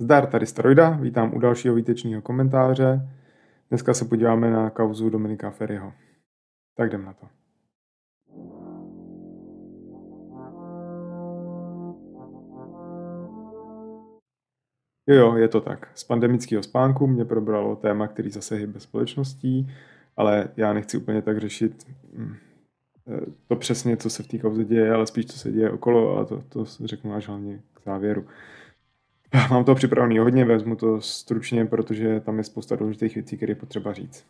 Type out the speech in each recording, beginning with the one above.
Zdar, tady Staroida, vítám u dalšího výtečního komentáře. Dneska se podíváme na kauzu Dominika Ferryho. Tak jdem na to. Jo, jo, je to tak. Z pandemického spánku mě probralo téma, který zase hýbe společností, ale já nechci úplně tak řešit hm, eh, to přesně, co se v té kauze děje, ale spíš, co se děje okolo a to, to řeknu až hlavně k závěru. Mám to připravený hodně, vezmu to stručně, protože tam je spousta důležitých věcí, které je potřeba říct.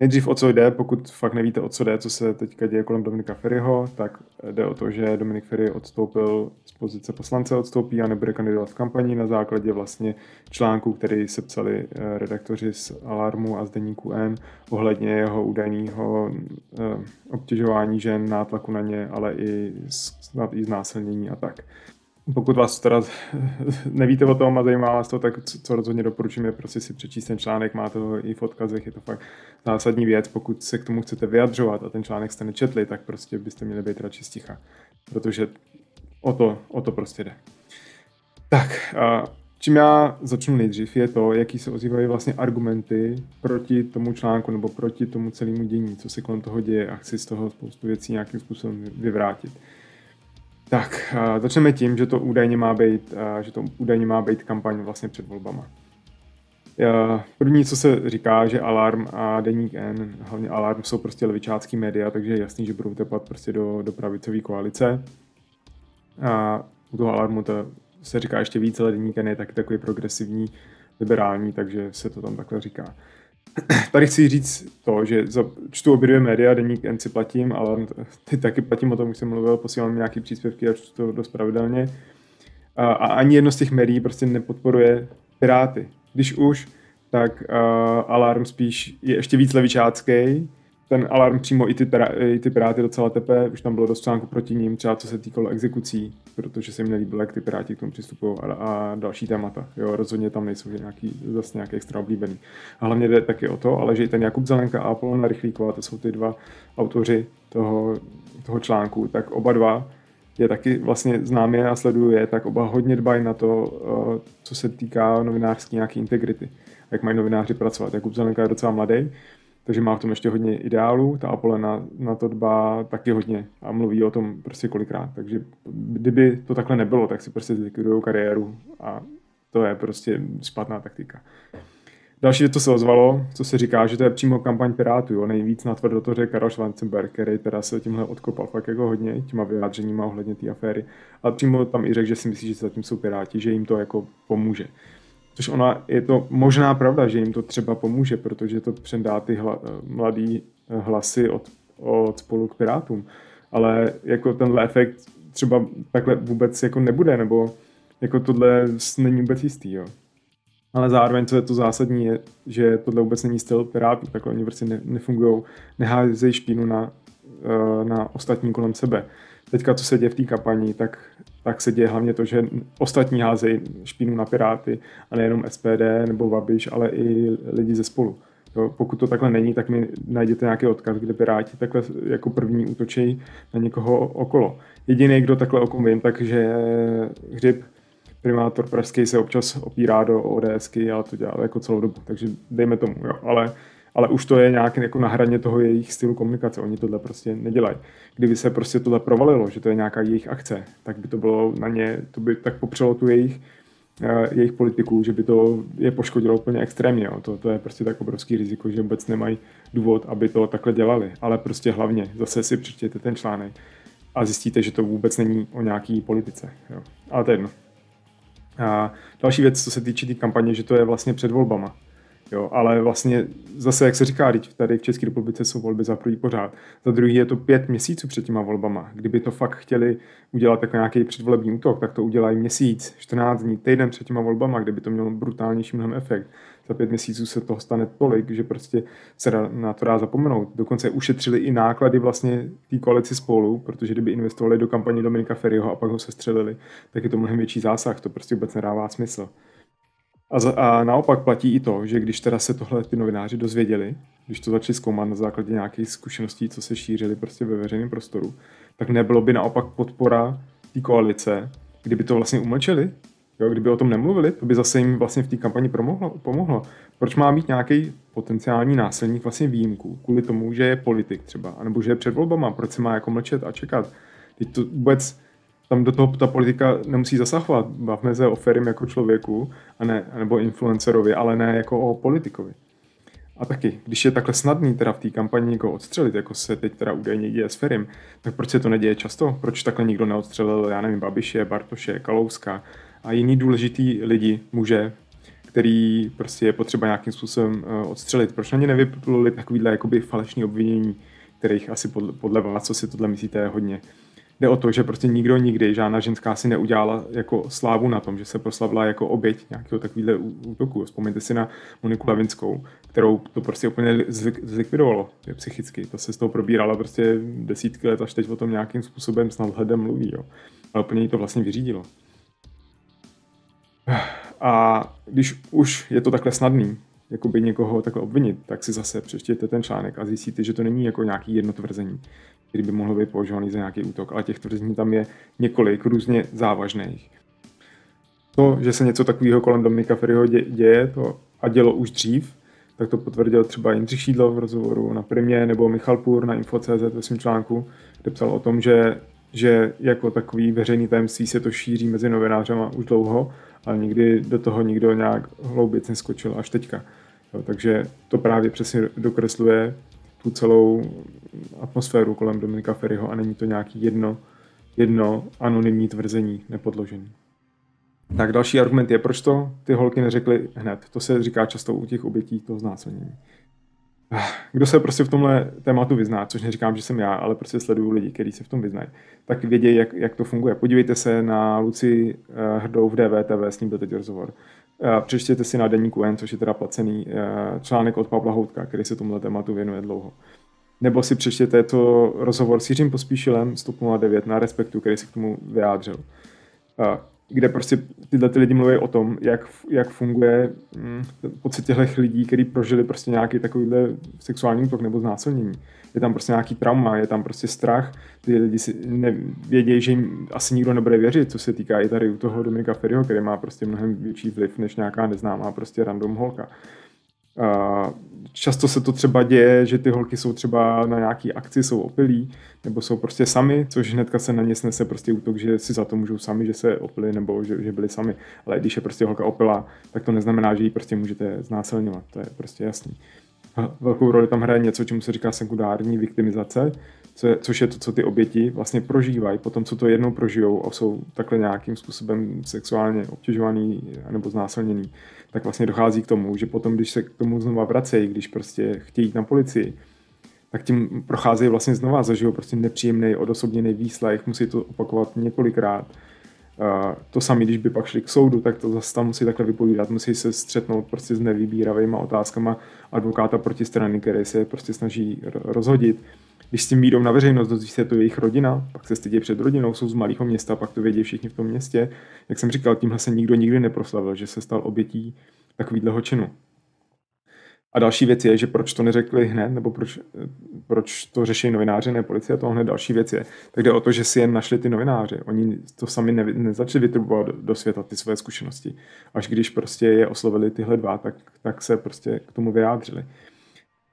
Nejdřív o co jde, pokud fakt nevíte o co jde, co se teďka děje kolem Dominika Ferryho, tak jde o to, že Dominik Ferry odstoupil z pozice poslance, odstoupí a nebude kandidovat v kampani na základě vlastně článku, který se psali eh, redaktoři z Alarmu a z Deníku N ohledně jeho údajného eh, obtěžování žen, nátlaku na ně, ale i snad i znásilnění a tak. Pokud vás teda nevíte o tom a zajímá vás to, tak co, rozhodně doporučím je prostě si přečíst ten článek, máte ho i v odkazech, je to fakt zásadní věc, pokud se k tomu chcete vyjadřovat a ten článek jste nečetli, tak prostě byste měli být radši sticha, protože o to, o to prostě jde. Tak, a čím já začnu nejdřív je to, jaký se ozývají vlastně argumenty proti tomu článku nebo proti tomu celému dění, co se kolem toho děje a chci z toho spoustu věcí nějakým způsobem vyvrátit. Tak, začneme tím, že to údajně má být, že to údajně má být kampaň vlastně před volbama. První, co se říká, že Alarm a Deník N, hlavně Alarm, jsou prostě levičácký média, takže je jasný, že budou tepat prostě do, do pravicové koalice. A u toho Alarmu to se říká ještě víc, ale Deník N je taky takový progresivní, liberální, takže se to tam takhle říká. Tady chci říct to, že za, čtu obě dvě média, deník NC platím, ale ty taky platím o tom, už jsem mluvil, posílám nějaký příspěvky a čtu to dost pravidelně. A, a ani jedno z těch médií prostě nepodporuje Piráty. Když už, tak uh, Alarm spíš je ještě víc levičácký, ten alarm přímo i ty, i ty piráty docela tepe, už tam bylo dost článku proti ním, třeba co se týkalo exekucí, protože se jim nelíbilo, jak ty piráti k tomu přistupují a, a další témata. Jo, rozhodně tam nejsou nějaký, zase nějaký extra oblíbený. A hlavně jde taky o to, ale že i ten Jakub Zelenka a Apolona Rychlíková, to jsou ty dva autoři toho, toho článku, tak oba dva je taky vlastně známý a sleduje, tak oba hodně dbají na to, eh, co se týká novinářské nějaké integrity. Jak mají novináři pracovat. Jakub Zelenka je docela mladý, takže má v tom ještě hodně ideálů. Ta Apple na, na to dbá taky hodně a mluví o tom prostě kolikrát. Takže kdyby to takhle nebylo, tak si prostě zlikvidují kariéru a to je prostě špatná taktika. Další, co se ozvalo, co se říká, že to je přímo kampaň Pirátů. Jo. Nejvíc natvrdo to řekl Karol Schwarzenberg, který teda se tímhle odkopal fakt jako hodně, těma vyjádřeníma ohledně té aféry. A přímo tam i řekl, že si myslí, že zatím jsou Piráti, že jim to jako pomůže. Což ona, je to možná pravda, že jim to třeba pomůže, protože to předá ty hla, mladý hlasy od, od spolu k Pirátům. Ale jako tenhle efekt třeba takhle vůbec jako nebude, nebo jako tohle není vůbec jistý, jo. Ale zároveň, co je to zásadní, je, že tohle vůbec není styl Pirátů, takhle oni prostě ne, nefungují, neházejí špínu na, eh, na ostatní kolem sebe. Teďka, co se děje v té kampani, tak tak se děje hlavně to, že ostatní házejí špínu na Piráty a nejenom SPD nebo Babiš, ale i lidi ze spolu. Jo, pokud to takhle není, tak mi najděte nějaký odkaz, kde Piráti takhle jako první útočí na někoho okolo. Jediný, kdo takhle o kom vím, takže Hřib, primátor pražský, se občas opírá do ODSky, ale to dělá jako celou dobu, takže dejme tomu, jo. Ale ale už to je nějak jako na hraně toho jejich stylu komunikace. Oni tohle prostě nedělají. Kdyby se prostě tohle provalilo, že to je nějaká jejich akce, tak by to bylo na ně, to by tak popřelo tu jejich, uh, jejich politiku, že by to je poškodilo úplně extrémně. Jo. To, to je prostě tak obrovský riziko, že vůbec nemají důvod, aby to takhle dělali. Ale prostě hlavně zase si přečtěte ten článek a zjistíte, že to vůbec není o nějaký politice. Jo. Ale to je jedno. A další věc, co se týče té tý kampaně, že to je vlastně před volbama. Jo, ale vlastně zase, jak se říká, tady v České republice jsou volby za první pořád. Za druhý je to pět měsíců před těma volbama. Kdyby to fakt chtěli udělat jako nějaký předvolební útok, tak to udělají měsíc, 14 dní, týden před těma volbama, kdyby to mělo brutálnější mnohem efekt. Za pět měsíců se toho stane tolik, že prostě se na to dá zapomenout. Dokonce ušetřili i náklady vlastně té koalici spolu, protože kdyby investovali do kampaně Dominika Ferryho a pak ho sestřelili, tak je to mnohem větší zásah. To prostě vůbec nedává smysl. A, za, a naopak platí i to, že když teda se tohle ty novináři dozvěděli, když to začali zkoumat na základě nějakých zkušeností, co se šířily prostě ve veřejném prostoru, tak nebylo by naopak podpora té koalice, kdyby to vlastně umlčeli. Jo, kdyby o tom nemluvili, to by zase jim vlastně v té kampani pomohlo, pomohlo. Proč má mít nějaký potenciální násilník vlastně výjimku? Kvůli tomu, že je politik třeba, anebo že je před volbama, proč se má jako mlčet a čekat? Teď to vůbec tam do toho ta politika nemusí zasahovat. Bavme se o Ferim jako člověku, a ne, nebo influencerovi, ale ne jako o politikovi. A taky, když je takhle snadný teda v té kampani někoho odstřelit, jako se teď teda údajně děje s Ferim, tak proč se to neděje často? Proč takhle nikdo neodstřelil, já nevím, Babiše, Bartoše, Kalouska a jiný důležitý lidi, muže, který prostě je potřeba nějakým způsobem eh, odstřelit. Proč na ně nevypluli takovýhle jakoby falešní obvinění, kterých asi podle, podle vás, co si tohle myslíte, hodně. Jde o to, že prostě nikdo nikdy, žádná ženská si neudělala jako slávu na tom, že se proslavila jako oběť nějakého takového útoku. Vzpomeňte si na Moniku Lavinskou, kterou to prostě úplně zlikvidovalo je psychicky. To se z toho probírala prostě desítky let, až teď o tom nějakým způsobem s nadhledem mluví. Jo. Ale úplně jí to vlastně vyřídilo. A když už je to takhle snadný, jakoby někoho takhle obvinit, tak si zase přečtěte ten článek a zjistíte, že to není jako nějaký jedno tvrzení, který by mohlo být považovaný za nějaký útok, ale těch tvrzení tam je několik různě závažných. To, že se něco takového kolem Dominika Ferryho děje to a dělo už dřív, tak to potvrdil třeba Jindřich Šídlo v rozhovoru na Primě nebo Michal Půr na Info.cz ve svém článku, kde psal o tom, že, že jako takový veřejný tajemství se to šíří mezi novinářema už dlouho, ale nikdy do toho nikdo nějak hloubic neskočil až teďka. Jo, takže to právě přesně dokresluje tu celou atmosféru kolem Dominika Ferryho a není to nějaký jedno, jedno anonymní tvrzení nepodložený. Tak další argument je, proč to ty holky neřekly hned. To se říká často u těch obětí toho znásilnění. Kdo se prostě v tomhle tématu vyzná, což neříkám, že jsem já, ale prostě sleduju lidi, kteří se v tom vyznají, tak vědějí, jak, jak to funguje. Podívejte se na Luci eh, Hrdou v DVTV, s ním byl teď rozhovor. Eh, přečtěte si na Deníku N, což je teda placený eh, článek od Pavla Houtka, který se tomuhle tématu věnuje dlouho. Nebo si přečtěte to rozhovor s Jiřím Pospíšilem z 09 na Respektu, který se k tomu vyjádřil. Kde prostě tyhle ty lidi mluví o tom, jak, jak funguje hm, pocit těchto lidí, kteří prožili prostě nějaký takovýhle sexuální útok nebo znásilnění je tam prostě nějaký trauma, je tam prostě strach, ty lidi si vědí, že jim asi nikdo nebude věřit, co se týká i tady u toho Dominika Ferryho, který má prostě mnohem větší vliv než nějaká neznámá prostě random holka. Často se to třeba děje, že ty holky jsou třeba na nějaký akci, jsou opilí, nebo jsou prostě sami, což hnedka se na ně snese prostě útok, že si za to můžou sami, že se opili nebo že, že byli sami. Ale když je prostě holka opila, tak to neznamená, že ji prostě můžete znásilňovat, to je prostě jasný velkou roli tam hraje něco, čemu se říká sekundární viktimizace, co je, což je to, co ty oběti vlastně prožívají po tom, co to jednou prožijou a jsou takhle nějakým způsobem sexuálně obtěžovaný nebo znásilněný, tak vlastně dochází k tomu, že potom, když se k tomu znova vracejí, když prostě chtějí jít na policii, tak tím procházejí vlastně znova, zažijou prostě nepříjemný, odosobněný výslech, musí to opakovat několikrát to samé, když by pak šli k soudu, tak to zase tam musí takhle vypovídat, musí se střetnout prostě s nevybíravými otázkama advokáta proti strany, které se prostě snaží rozhodit. Když s tím výjdou na veřejnost, dozví se to jejich rodina, pak se stydí před rodinou, jsou z malého města, pak to vědí všichni v tom městě. Jak jsem říkal, tímhle se nikdo nikdy neproslavil, že se stal obětí takového činu. A další věc je, že proč to neřekli hned, nebo proč, proč to řeší novináři, ne policie, to hned další věc je. Tak jde o to, že si jen našli ty novináři. Oni to sami ne, nezačali vytrubovat do, do světa ty své zkušenosti. Až když prostě je oslovili tyhle dva, tak, tak se prostě k tomu vyjádřili.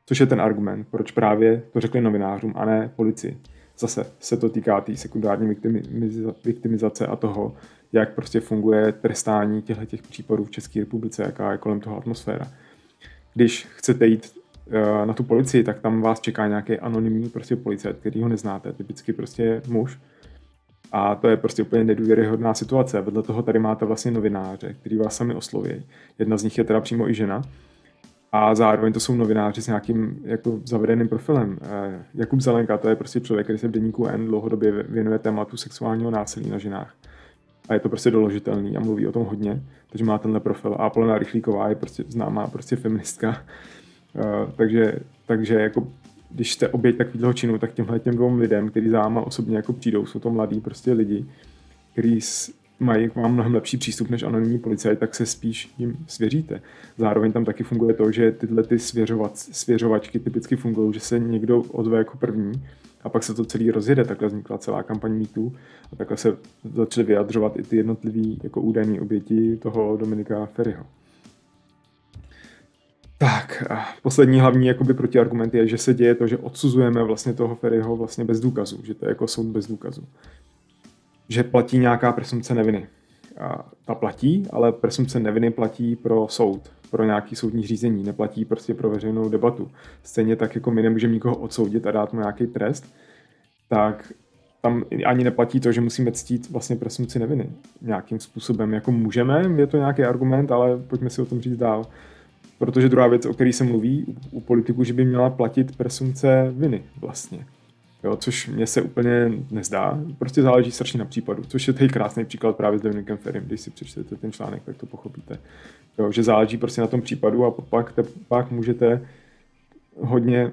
Což je ten argument, proč právě to řekli novinářům a ne policii. Zase se to týká té tý sekundární viktimizace a toho, jak prostě funguje trestání těchto těch případů v České republice, jaká je kolem toho atmosféra když chcete jít uh, na tu policii, tak tam vás čeká nějaký anonymní prostě policajt, který ho neznáte, typicky prostě muž. A to je prostě úplně nedůvěryhodná situace. Vedle toho tady máte vlastně novináře, který vás sami osloví. Jedna z nich je teda přímo i žena. A zároveň to jsou novináři s nějakým jako zavedeným profilem. Eh, Jakub Zelenka, to je prostě člověk, který se v deníku N dlouhodobě věnuje tématu sexuálního násilí na ženách a je to prostě doložitelný a mluví o tom hodně, takže má tenhle profil. A Polena Rychlíková je prostě známá prostě feministka, uh, takže, takže jako když jste oběť takového činu, tak těmhle těm dvou lidem, kteří za váma osobně jako přijdou, jsou to mladí prostě lidi, kteří mají k vám mnohem lepší přístup než anonymní policajt, tak se spíš jim svěříte. Zároveň tam taky funguje to, že tyhle ty svěřovat, svěřovačky typicky fungují, že se někdo ozve jako první A pak se to celý rozjede, takhle vznikla celá kampaň mýtů a takhle se začaly vyjadřovat i ty jednotlivý jako údajní oběti toho Dominika Ferryho. Tak, a poslední hlavní jakoby protiargument je, že se děje to, že odsuzujeme vlastně toho Ferryho vlastně bez důkazů, že to je jako soud bez důkazů. Že platí nějaká presumce neviny. A ta platí, ale presumce neviny platí pro soud, pro nějaký soudní řízení, neplatí prostě pro veřejnou debatu. Stejně tak, jako my nemůžeme nikoho odsoudit a dát mu nějaký trest, tak tam ani neplatí to, že musíme ctít vlastně presumci neviny nějakým způsobem. Jako můžeme, je to nějaký argument, ale pojďme si o tom říct dál. Protože druhá věc, o které se mluví u politiků, že by měla platit presumce viny vlastně. Jo, což mně se úplně nezdá. Prostě záleží strašně na případu, což je tady krásný příklad právě s Dominikem Ferrym. Když si přečtete ten článek, tak to pochopíte. Jo, že záleží prostě na tom případu a pak, te, pak můžete hodně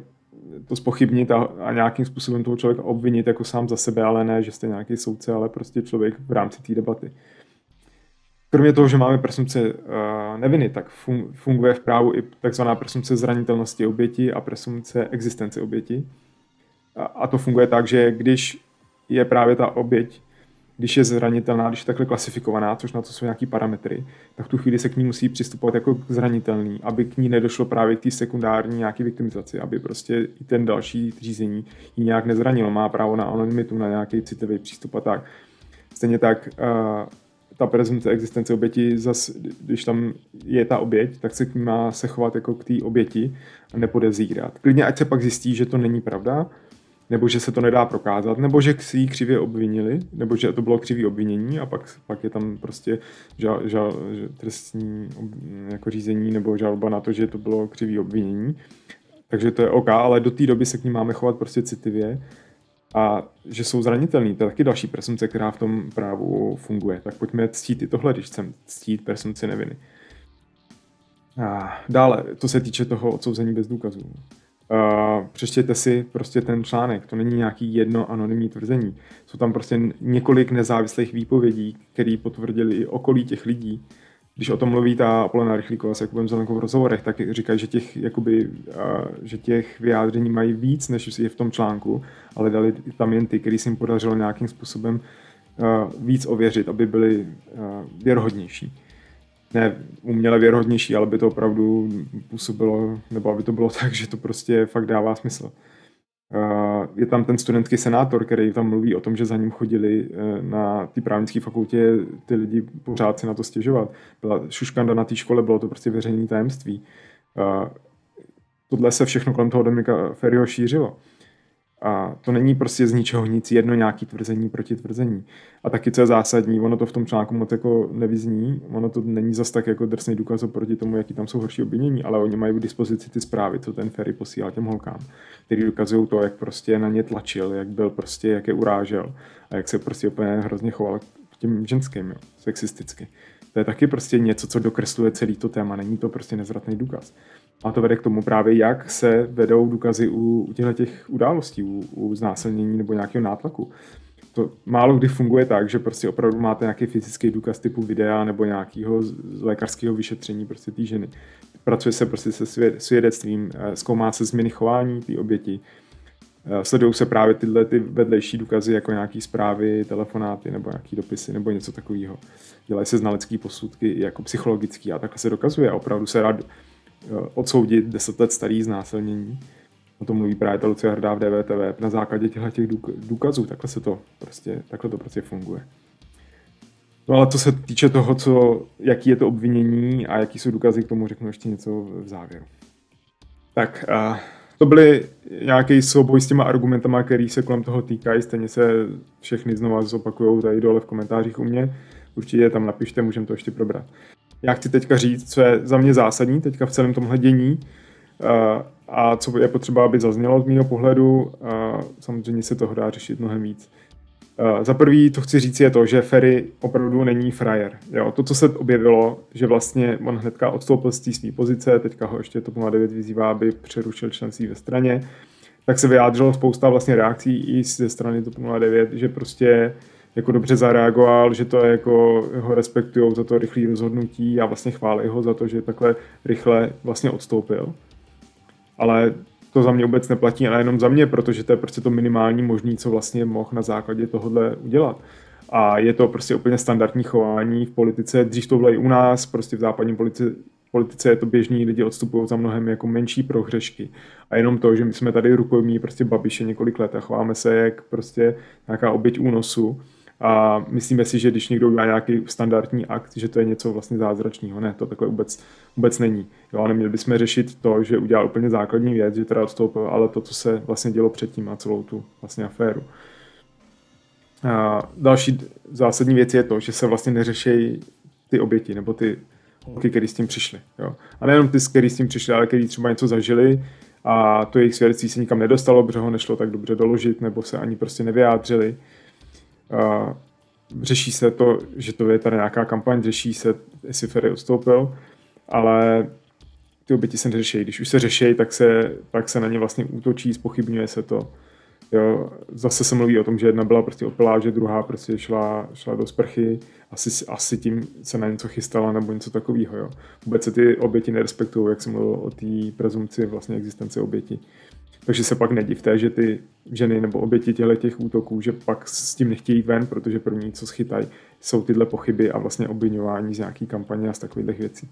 to spochybnit a, a nějakým způsobem toho člověka obvinit jako sám za sebe, ale ne, že jste nějaký soudce, ale prostě člověk v rámci té debaty. Kromě toho, že máme presumce uh, neviny, tak funguje v právu i takzvaná presumce zranitelnosti oběti a presumce existence oběti. A, to funguje tak, že když je právě ta oběť, když je zranitelná, když je takhle klasifikovaná, což na to jsou nějaký parametry, tak v tu chvíli se k ní musí přistupovat jako k zranitelný, aby k ní nedošlo právě k té sekundární nějaké viktimizaci, aby prostě i ten další řízení ji nějak nezranilo. Má právo na anonymitu, na nějaký citlivý přístup a tak. Stejně tak uh, ta prezumce existence oběti, zas, když tam je ta oběť, tak se k ní má se chovat jako k té oběti a nepodezírat. Klidně ať se pak zjistí, že to není pravda, nebo že se to nedá prokázat, nebo že si ji křivě obvinili, nebo že to bylo křivý obvinění a pak, pak je tam prostě žal, žal, trestní jako řízení nebo žalba na to, že to bylo křivý obvinění. Takže to je OK, ale do té doby se k ní máme chovat prostě citlivě a že jsou zranitelní, to je taky další presumce, která v tom právu funguje. Tak pojďme ctít i tohle, když chceme ctít presumci neviny. A dále, to se týče toho odsouzení bez důkazů. Přečtěte si prostě ten článek, to není nějaký jedno anonymní tvrzení. Jsou tam prostě několik nezávislých výpovědí, které potvrdili i okolí těch lidí. Když o tom mluví ta Apolena Rychlíková s Jakubem Zelenkou v rozhovorech, tak říkají, že těch, jakoby, že těch vyjádření mají víc, než je v tom článku, ale dali tam jen ty, který se jim podařilo nějakým způsobem víc ověřit, aby byli uh, věrohodnější ne uměle věrohodnější, ale by to opravdu působilo, nebo aby to bylo tak, že to prostě fakt dává smysl. Je tam ten studentský senátor, který tam mluví o tom, že za ním chodili e, na té právnické fakultě ty lidi pořád si na to stěžovat. Byla šuškanda na té škole, bylo to prostě veřejné tajemství. Tohle se všechno kolem toho Dominika Ferryho šířilo. A to není prostě z ničeho nic, jedno nějaký tvrzení proti tvrzení. A taky, co je zásadní, ono to v tom článku moc jako nevyzní, ono to není zas tak jako drsný důkaz proti tomu, jaký tam jsou horší obvinění, ale oni mají v dispozici ty zprávy, co ten Ferry posílal těm holkám, který dokazují to, jak prostě na ně tlačil, jak byl prostě, jak je urážel a jak se prostě úplně hrozně choval k těm ženským, jo, sexisticky. To je taky prostě něco, co dokresluje celý to téma, není to prostě nezvratný důkaz. A to vede k tomu právě, jak se vedou důkazy u, u těchto těch událostí, u, u znásilnění nebo nějakého nátlaku. To málo kdy funguje tak, že prostě opravdu máte nějaký fyzický důkaz typu videa nebo nějakého lékařského vyšetření prostě té ženy. Pracuje se prostě se svědectvím, eh, zkoumá se změny chování té oběti, sledují se právě tyhle ty vedlejší důkazy jako nějaký zprávy, telefonáty nebo nějaký dopisy nebo něco takového. Dělají se znalecké posudky jako psychologický a takhle se dokazuje. Opravdu se rád odsoudit deset let starý znásilnění. O tom mluví právě ta Lucia Hrdá v DVTV na základě těchto těch důkazů. Takhle, se to prostě, takhle to prostě funguje. No ale co se týče toho, co, jaký je to obvinění a jaký jsou důkazy, k tomu řeknu ještě něco v závěru. Tak, uh, to byly nějaký souboj s těma argumentama, který se kolem toho týkají. Stejně se všechny znova zopakují tady dole v komentářích u mě. Určitě tam napište, můžeme to ještě probrat já chci teďka říct, co je za mě zásadní teďka v celém tomhle dění eh, a co je potřeba, aby zaznělo z mého pohledu. Samozřejmě se toho dá řešit mnohem víc. Eh, za prvý to chci říct je to, že Ferry opravdu není frajer. Jo, to, co se objevilo, že vlastně on hnedka odstoupil z té své pozice, teďka ho ještě to 09 vyzývá, aby přerušil členství ve straně, tak se vyjádřilo spousta vlastně reakcí i ze strany TOP 09, že prostě jako dobře zareagoval, že to je jako ho respektují za to rychlé rozhodnutí a vlastně chválí ho za to, že takhle rychle vlastně odstoupil. Ale to za mě vůbec neplatí a nejenom za mě, protože to je prostě to minimální možný, co vlastně mohl na základě tohohle udělat. A je to prostě úplně standardní chování v politice. Dřív to bylo i u nás, prostě v západní politice, politice je to běžný, lidi odstupují za mnohem jako menší prohřešky. A jenom to, že my jsme tady rukojmí prostě babiše několik let a chováme se jak prostě nějaká oběť únosu, a myslíme si, že když někdo udělá nějaký standardní akt, že to je něco vlastně zázračného. Ne, to takhle vůbec, vůbec není. Jo, a neměli bychom řešit to, že udělal úplně základní věc, že teda odstoupil, ale to, co se vlastně dělo předtím a celou tu vlastně aféru. A další zásadní věc je to, že se vlastně neřeší ty oběti nebo ty holky, který s tím přišli. Jo. A nejenom ty, který s tím přišli, ale který třeba něco zažili a to jejich svědectví se nikam nedostalo, protože ho nešlo tak dobře doložit, nebo se ani prostě nevyjádřili. A řeší se to, že to je tady nějaká kampaň, řeší se, jestli Ferry odstoupil, ale ty oběti se neřeší. Když už se řeší, tak se, tak se na ně vlastně útočí, spochybňuje se to. Jo, zase se mluví o tom, že jedna byla prostě opilá, že druhá prostě šla, šla do sprchy, asi, asi tím se na něco chystala nebo něco takového. Jo. Vůbec se ty oběti nerespektují, jak jsem mluvil o té prezumci vlastně existence oběti. Takže se pak nedivte, že ty ženy nebo oběti těchto těch útoků, že pak s tím nechtějí ven, protože první, co schytají, jsou tyhle pochyby a vlastně obvinování z nějaký kampaně a z takových věcí.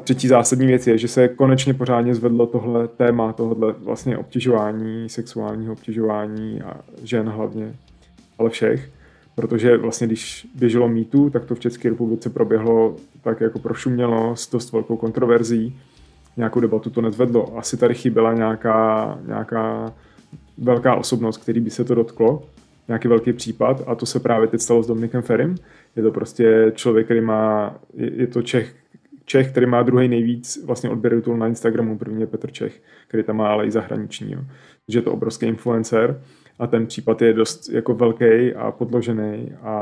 A třetí zásadní věc je, že se konečně pořádně zvedlo tohle téma, tohle vlastně obtěžování, sexuálního obtěžování a žen hlavně, ale všech. Protože vlastně když běželo mýtu, tak to v České republice proběhlo tak jako prošumělo s dost velkou kontroverzí. Nějakou debatu to nezvedlo. Asi tady chyběla nějaká, nějaká velká osobnost, který by se to dotklo, nějaký velký případ a to se právě teď stalo s Dominikem Ferim. Je to prostě člověk, který má, je, je to Čech, Čech, který má druhý nejvíc vlastně odběratelů na Instagramu, první je Petr Čech, který tam má ale i zahraniční. Jo. Takže je to obrovský influencer a ten případ je dost jako velký a podložený a,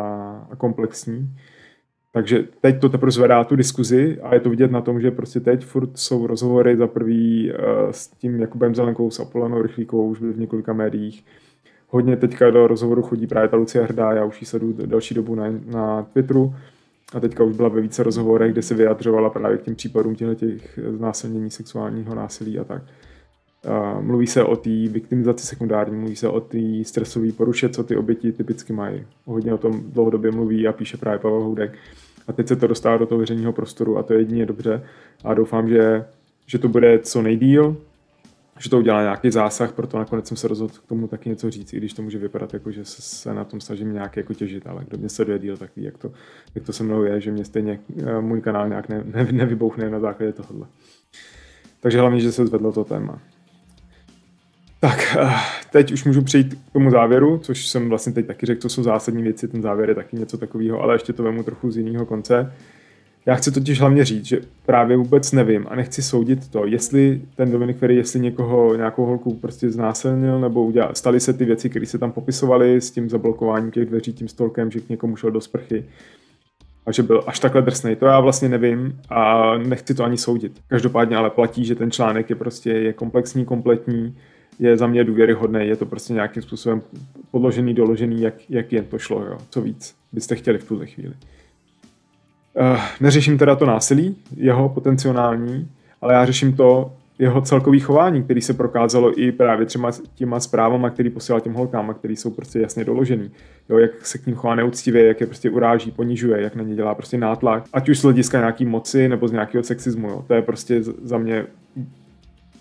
a komplexní. Takže teď to teprve zvedá tu diskuzi a je to vidět na tom, že prostě teď furt jsou rozhovory za prvý uh, s tím Jakubem Zelenkou, s Apolanou Rychlíkou, už byli v několika médiích. Hodně teďka do rozhovoru chodí právě ta Lucia Hrdá, já už ji sleduju další dobu na, na Twitteru a teďka už byla ve více rozhovorech, kde se vyjadřovala právě k těm případům těch znásilnění sexuálního násilí a tak. Mluví se o té viktimizaci sekundární, mluví se o té stresové poruše, co ty oběti typicky mají. Hodně o tom dlouhodobě mluví a píše právě Pavel Houdek. A teď se to dostává do toho veřejného prostoru a to je jedině dobře. A doufám, že, že to bude co nejdíl, že to udělá nějaký zásah, proto nakonec jsem se rozhodl k tomu taky něco říct, i když to může vypadat jako, že se na tom snažím nějak jako těžit, ale kdo mě sleduje díl, tak ví, jak to, jak to se mnou je, že mě stejně eh, můj kanál nějak ne, ne, nevybouchne na základě tohohle. Takže hlavně, že se zvedlo to téma. Tak, eh, teď už můžu přejít k tomu závěru, což jsem vlastně teď taky řekl, co jsou zásadní věci, ten závěr je taky něco takového, ale ještě to vemu trochu z jiného konce. Já chci totiž hlavně říct, že právě vůbec nevím a nechci soudit to, jestli ten Dominik Ferry, jestli někoho, nějakou holku prostě znásilnil, nebo udělal, staly se ty věci, které se tam popisovaly s tím zablokováním těch dveří, tím stolkem, že k někomu šel do sprchy a že byl až takhle drsný. To já vlastně nevím a nechci to ani soudit. Každopádně ale platí, že ten článek je prostě je komplexní, kompletní, je za mě důvěryhodný, je to prostě nějakým způsobem podložený, doložený, jak, jak jen to šlo, jo. co víc byste chtěli v tuhle chvíli. Uh, neřeším teda to násilí, jeho potenciální, ale já řeším to jeho celkový chování, který se prokázalo i právě třeba těma zprávama, který posílal těm holkám, který jsou prostě jasně doložený. Jo, jak se k ním chová neúctivě, jak je prostě uráží, ponižuje, jak na ně dělá prostě nátlak, ať už z hlediska nějaký moci nebo z nějakého sexismu. Jo. To je prostě za mě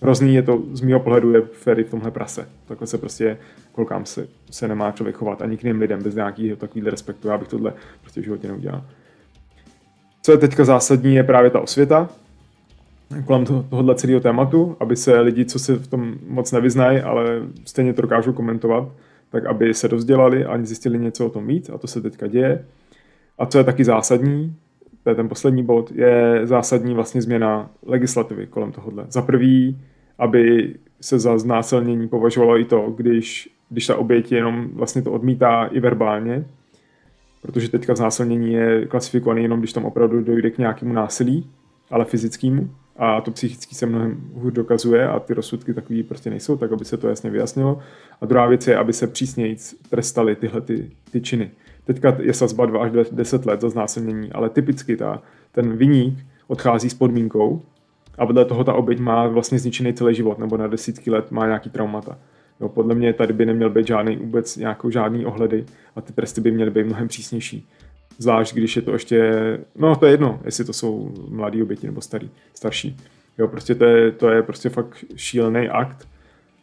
hrozný je to, z mého pohledu je Ferry v tomhle prase. Takhle se prostě, kolkám se, se nemá člověk chovat ani k jiným lidem bez nějakého takového respektu. Já bych tohle prostě v životě neudělal. Co je teďka zásadní, je právě ta osvěta kolem to, tohohle celého tématu, aby se lidi, co se v tom moc nevyznají, ale stejně to dokážou komentovat, tak aby se dozdělali a zjistili něco o tom víc a to se teďka děje. A co je taky zásadní, to je ten poslední bod, je zásadní vlastně změna legislativy kolem tohohle. Za prvý, aby se za znásilnění považovalo i to, když, když ta oběť jenom vlastně to odmítá i verbálně, protože teďka znásilnění je klasifikované jenom, když tam opravdu dojde k nějakému násilí, ale fyzickému a to psychicky se mnohem hůř dokazuje a ty rozsudky takový prostě nejsou, tak aby se to jasně vyjasnilo. A druhá věc je, aby se přísněji trestaly tyhle ty, ty činy. Teďka je sazba 2 až 10 let za znásilnění, ale typicky ta, ten viník odchází s podmínkou, a vedle toho ta oběť má vlastně zničený celý život, nebo na desítky let má nějaký traumata. Jo, podle mě tady by neměl být žádný vůbec nějakou žádný ohledy a ty tresty by měly být mnohem přísnější. Zvlášť, když je to ještě, no to je jedno, jestli to jsou mladí oběti nebo starý, starší. Jo, prostě to je, to je prostě fakt šílený akt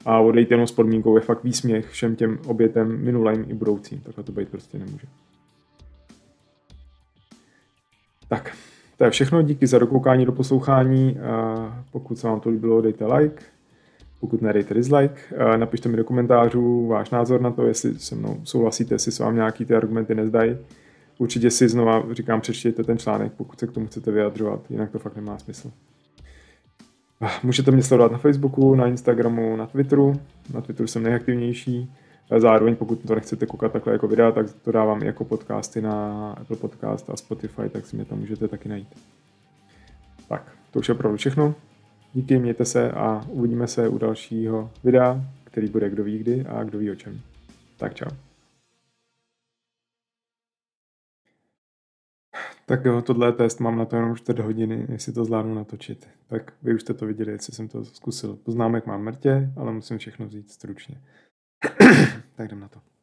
a odejít jenom s podmínkou je fakt výsměch všem těm obětem minulým i budoucím. Takhle to být prostě nemůže. Tak, to je všechno. Díky za dokoukání do poslouchání. Pokud se vám to líbilo, dejte like. Pokud ne, dejte dislike. Napište mi do komentářů váš názor na to, jestli se mnou souhlasíte, jestli se vám nějaký ty argumenty nezdají. Určitě si znova říkám, přečtěte ten článek, pokud se k tomu chcete vyjadřovat, jinak to fakt nemá smysl. Můžete mě sledovat na Facebooku, na Instagramu, na Twitteru. Na Twitteru jsem nejaktivnější. Zároveň, pokud to nechcete koukat takhle jako videa, tak to dávám jako podcasty na Apple Podcast a Spotify, tak si mě tam můžete taky najít. Tak, to už je opravdu všechno. Díky, mějte se a uvidíme se u dalšího videa, který bude kdo ví kdy a kdo ví o čem. Tak čau. Tak jo, tohle je test, mám na to jenom 4 hodiny, jestli to zvládnu natočit. Tak vy už jste to viděli, jestli jsem to zkusil. Poznámek mám mrtě, ale musím všechno vzít stručně. tak jdem na to.